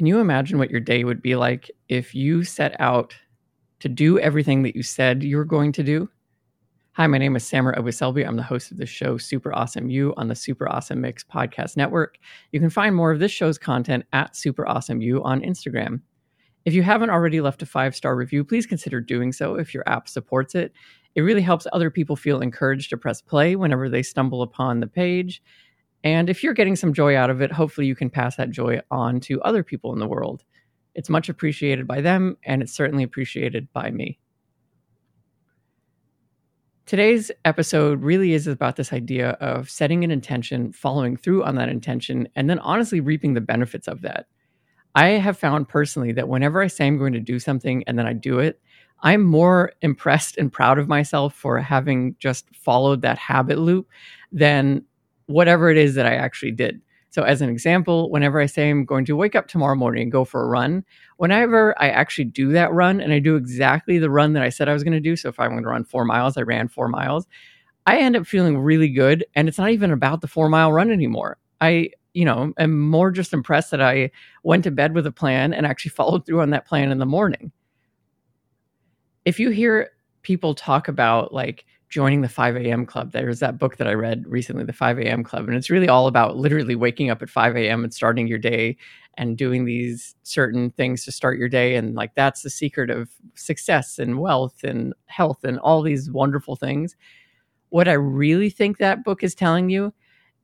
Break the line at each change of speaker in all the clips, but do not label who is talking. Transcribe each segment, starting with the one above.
Can you imagine what your day would be like if you set out to do everything that you said you were going to do? Hi, my name is Samer Abuselbi. I'm the host of the show Super Awesome You on the Super Awesome Mix podcast network. You can find more of this show's content at Super Awesome You on Instagram. If you haven't already left a five star review, please consider doing so if your app supports it. It really helps other people feel encouraged to press play whenever they stumble upon the page. And if you're getting some joy out of it, hopefully you can pass that joy on to other people in the world. It's much appreciated by them, and it's certainly appreciated by me. Today's episode really is about this idea of setting an intention, following through on that intention, and then honestly reaping the benefits of that. I have found personally that whenever I say I'm going to do something and then I do it, I'm more impressed and proud of myself for having just followed that habit loop than whatever it is that I actually did. So, as an example, whenever I say I'm going to wake up tomorrow morning and go for a run, whenever I actually do that run and I do exactly the run that I said I was going to do, so if I'm going to run four miles, I ran four miles, I end up feeling really good. And it's not even about the four mile run anymore. I, you know, am more just impressed that I went to bed with a plan and actually followed through on that plan in the morning. If you hear people talk about like joining the 5 a.m. club. There's that book that I read recently, the 5 a.m. club, and it's really all about literally waking up at 5 a.m. and starting your day and doing these certain things to start your day. And like that's the secret of success and wealth and health and all these wonderful things. What I really think that book is telling you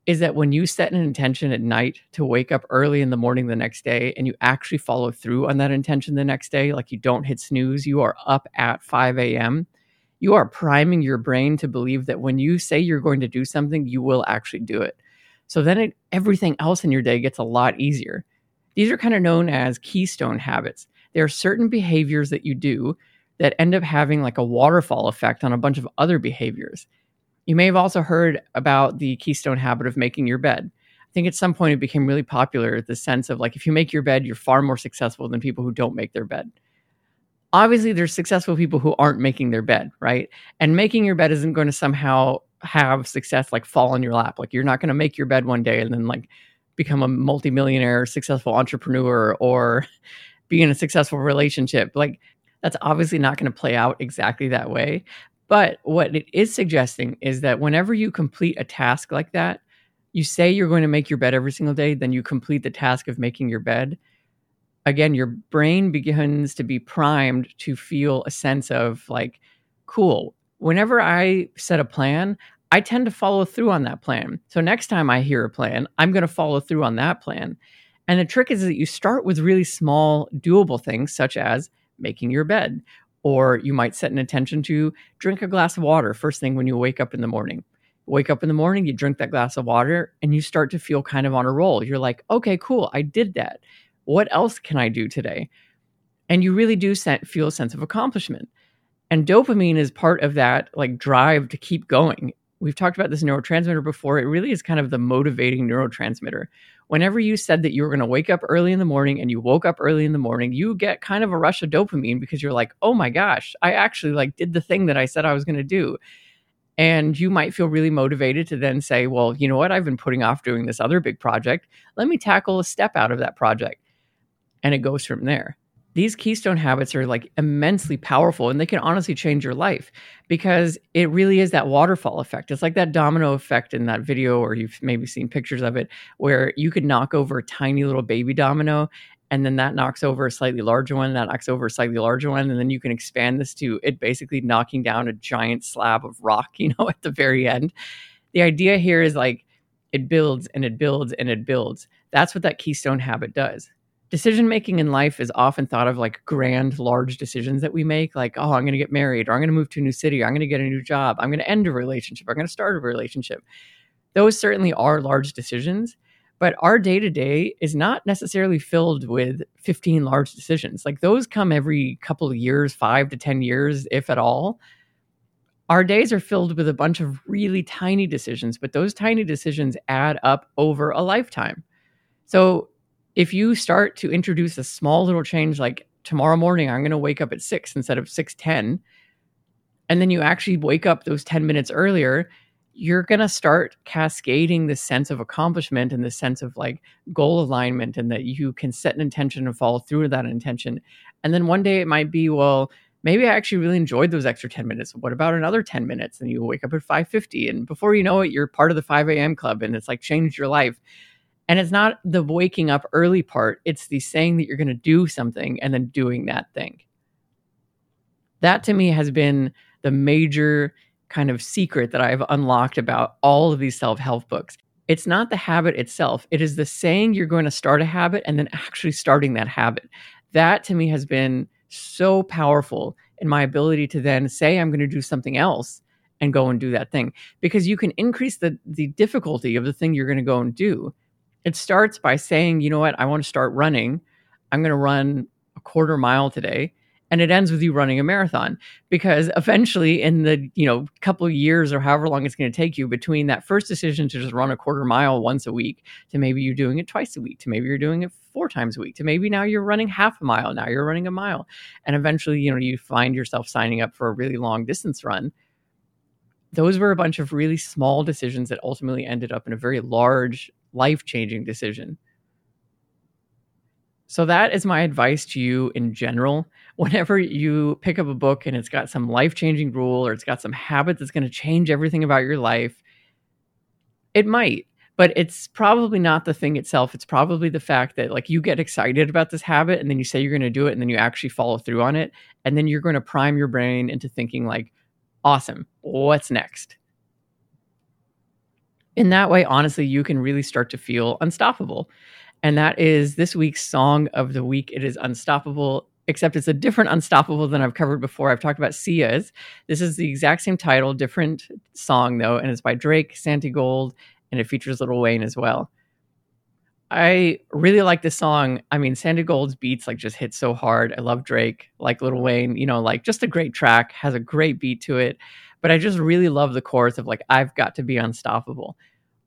is that when you set an intention at night to wake up early in the morning the next day and you actually follow through on that intention the next day, like you don't hit snooze, you are up at 5 a.m you are priming your brain to believe that when you say you're going to do something, you will actually do it. So then it, everything else in your day gets a lot easier. These are kind of known as keystone habits. There are certain behaviors that you do that end up having like a waterfall effect on a bunch of other behaviors. You may have also heard about the keystone habit of making your bed. I think at some point it became really popular the sense of like if you make your bed, you're far more successful than people who don't make their bed obviously there's successful people who aren't making their bed, right? And making your bed isn't going to somehow have success like fall in your lap. Like you're not going to make your bed one day and then like become a multimillionaire, successful entrepreneur or be in a successful relationship. Like that's obviously not going to play out exactly that way. But what it is suggesting is that whenever you complete a task like that, you say you're going to make your bed every single day, then you complete the task of making your bed again, your brain begins to be primed to feel a sense of like, cool. Whenever I set a plan, I tend to follow through on that plan. So next time I hear a plan, I'm going to follow through on that plan. And the trick is that you start with really small, doable things, such as making your bed, or you might set an intention to drink a glass of water first thing when you wake up in the morning. Wake up in the morning, you drink that glass of water, and you start to feel kind of on a roll. You're like, okay, cool, I did that what else can I do today? And you really do feel a sense of accomplishment. And dopamine is part of that like drive to keep going. We've talked about this neurotransmitter before. It really is kind of the motivating neurotransmitter. Whenever you said that you were going to wake up early in the morning and you woke up early in the morning, you get kind of a rush of dopamine because you're like, "Oh my gosh, I actually like did the thing that I said I was going to do." And you might feel really motivated to then say, "Well, you know what? I've been putting off doing this other big project. Let me tackle a step out of that project." And it goes from there. These keystone habits are like immensely powerful and they can honestly change your life because it really is that waterfall effect. It's like that domino effect in that video, or you've maybe seen pictures of it, where you could knock over a tiny little baby domino and then that knocks over a slightly larger one, that knocks over a slightly larger one, and then you can expand this to it basically knocking down a giant slab of rock, you know, at the very end. The idea here is like it builds and it builds and it builds. That's what that keystone habit does decision making in life is often thought of like grand, large decisions that we make, like, oh, I'm going to get married, or I'm going to move to a new city, or I'm going to get a new job, I'm going to end a relationship, I'm going to start a relationship. Those certainly are large decisions, but our day to day is not necessarily filled with 15 large decisions. Like those come every couple of years, five to 10 years, if at all. Our days are filled with a bunch of really tiny decisions, but those tiny decisions add up over a lifetime. So if you start to introduce a small little change like tomorrow morning i'm going to wake up at 6 instead of 6.10 and then you actually wake up those 10 minutes earlier you're going to start cascading this sense of accomplishment and this sense of like goal alignment and that you can set an intention and follow through with that intention. And then one day it might be, well, maybe I actually really enjoyed those extra 10 minutes. What about another 10 minutes? And you wake up at 550 and before you know it, you're part of the 5 a.m. club and it's like changed your life. And it's not the waking up early part, it's the saying that you're going to do something and then doing that thing. That to me has been the major kind of secret that I've unlocked about all of these self help books. It's not the habit itself, it is the saying you're going to start a habit and then actually starting that habit. That to me has been so powerful in my ability to then say I'm going to do something else and go and do that thing because you can increase the the difficulty of the thing you're going to go and do. It starts by saying, you know what, I want to start running. I'm going to run a quarter mile today. And it ends with you running a marathon because eventually in the you know couple of years or however long it's going to take you between that first decision to just run a quarter mile once a week to maybe you're doing it twice a week to maybe you're doing it four times a week to maybe now you're running half a mile now you're running a mile. And eventually you know you find yourself signing up for a really long distance run. Those were a bunch of really small decisions that ultimately ended up in a very large life changing decision so that is my advice to you in general. Whenever you pick up a book and it's got some life-changing rule or it's got some habit that's going to change everything about your life, it might, but it's probably not the thing itself. It's probably the fact that like you get excited about this habit and then you say you're going to do it and then you actually follow through on it and then you're going to prime your brain into thinking like, "Awesome. What's next?" In that way, honestly, you can really start to feel unstoppable and that is this week's song of the week. It is Unstoppable, except it's a different Unstoppable than I've covered before. I've talked about Sia's. This is the exact same title, different song though, and it's by Drake, Santigold, and it features Lil Wayne as well. I really like this song. I mean, Santigold's beats like just hit so hard. I love Drake, like Lil Wayne, you know, like just a great track, has a great beat to it. But I just really love the chorus of like, I've got to be unstoppable.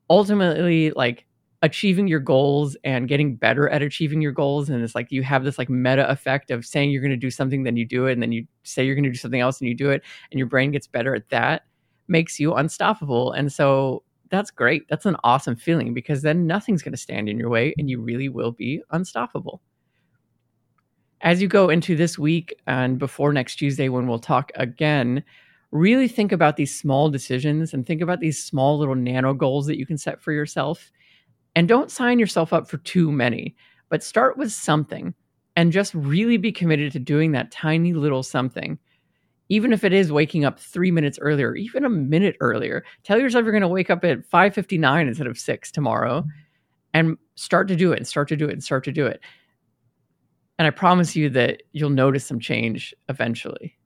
Ultimately, like achieving your goals and getting better at achieving your goals and it's like you have this like meta effect of saying you're going to do something then you do it and then you say you're going to do something else and you do it and your brain gets better at that makes you unstoppable and so that's great that's an awesome feeling because then nothing's going to stand in your way and you really will be unstoppable as you go into this week and before next Tuesday when we'll talk again really think about these small decisions and think about these small little nano goals that you can set for yourself and don't sign yourself up for too many, but start with something and just really be committed to doing that tiny little something. Even if it is waking up three minutes earlier, even a minute earlier, tell yourself you're going to wake up at 5.59 instead of 6 tomorrow and start to do it and start to do it and start to do it. And I promise you that you'll notice some change eventually.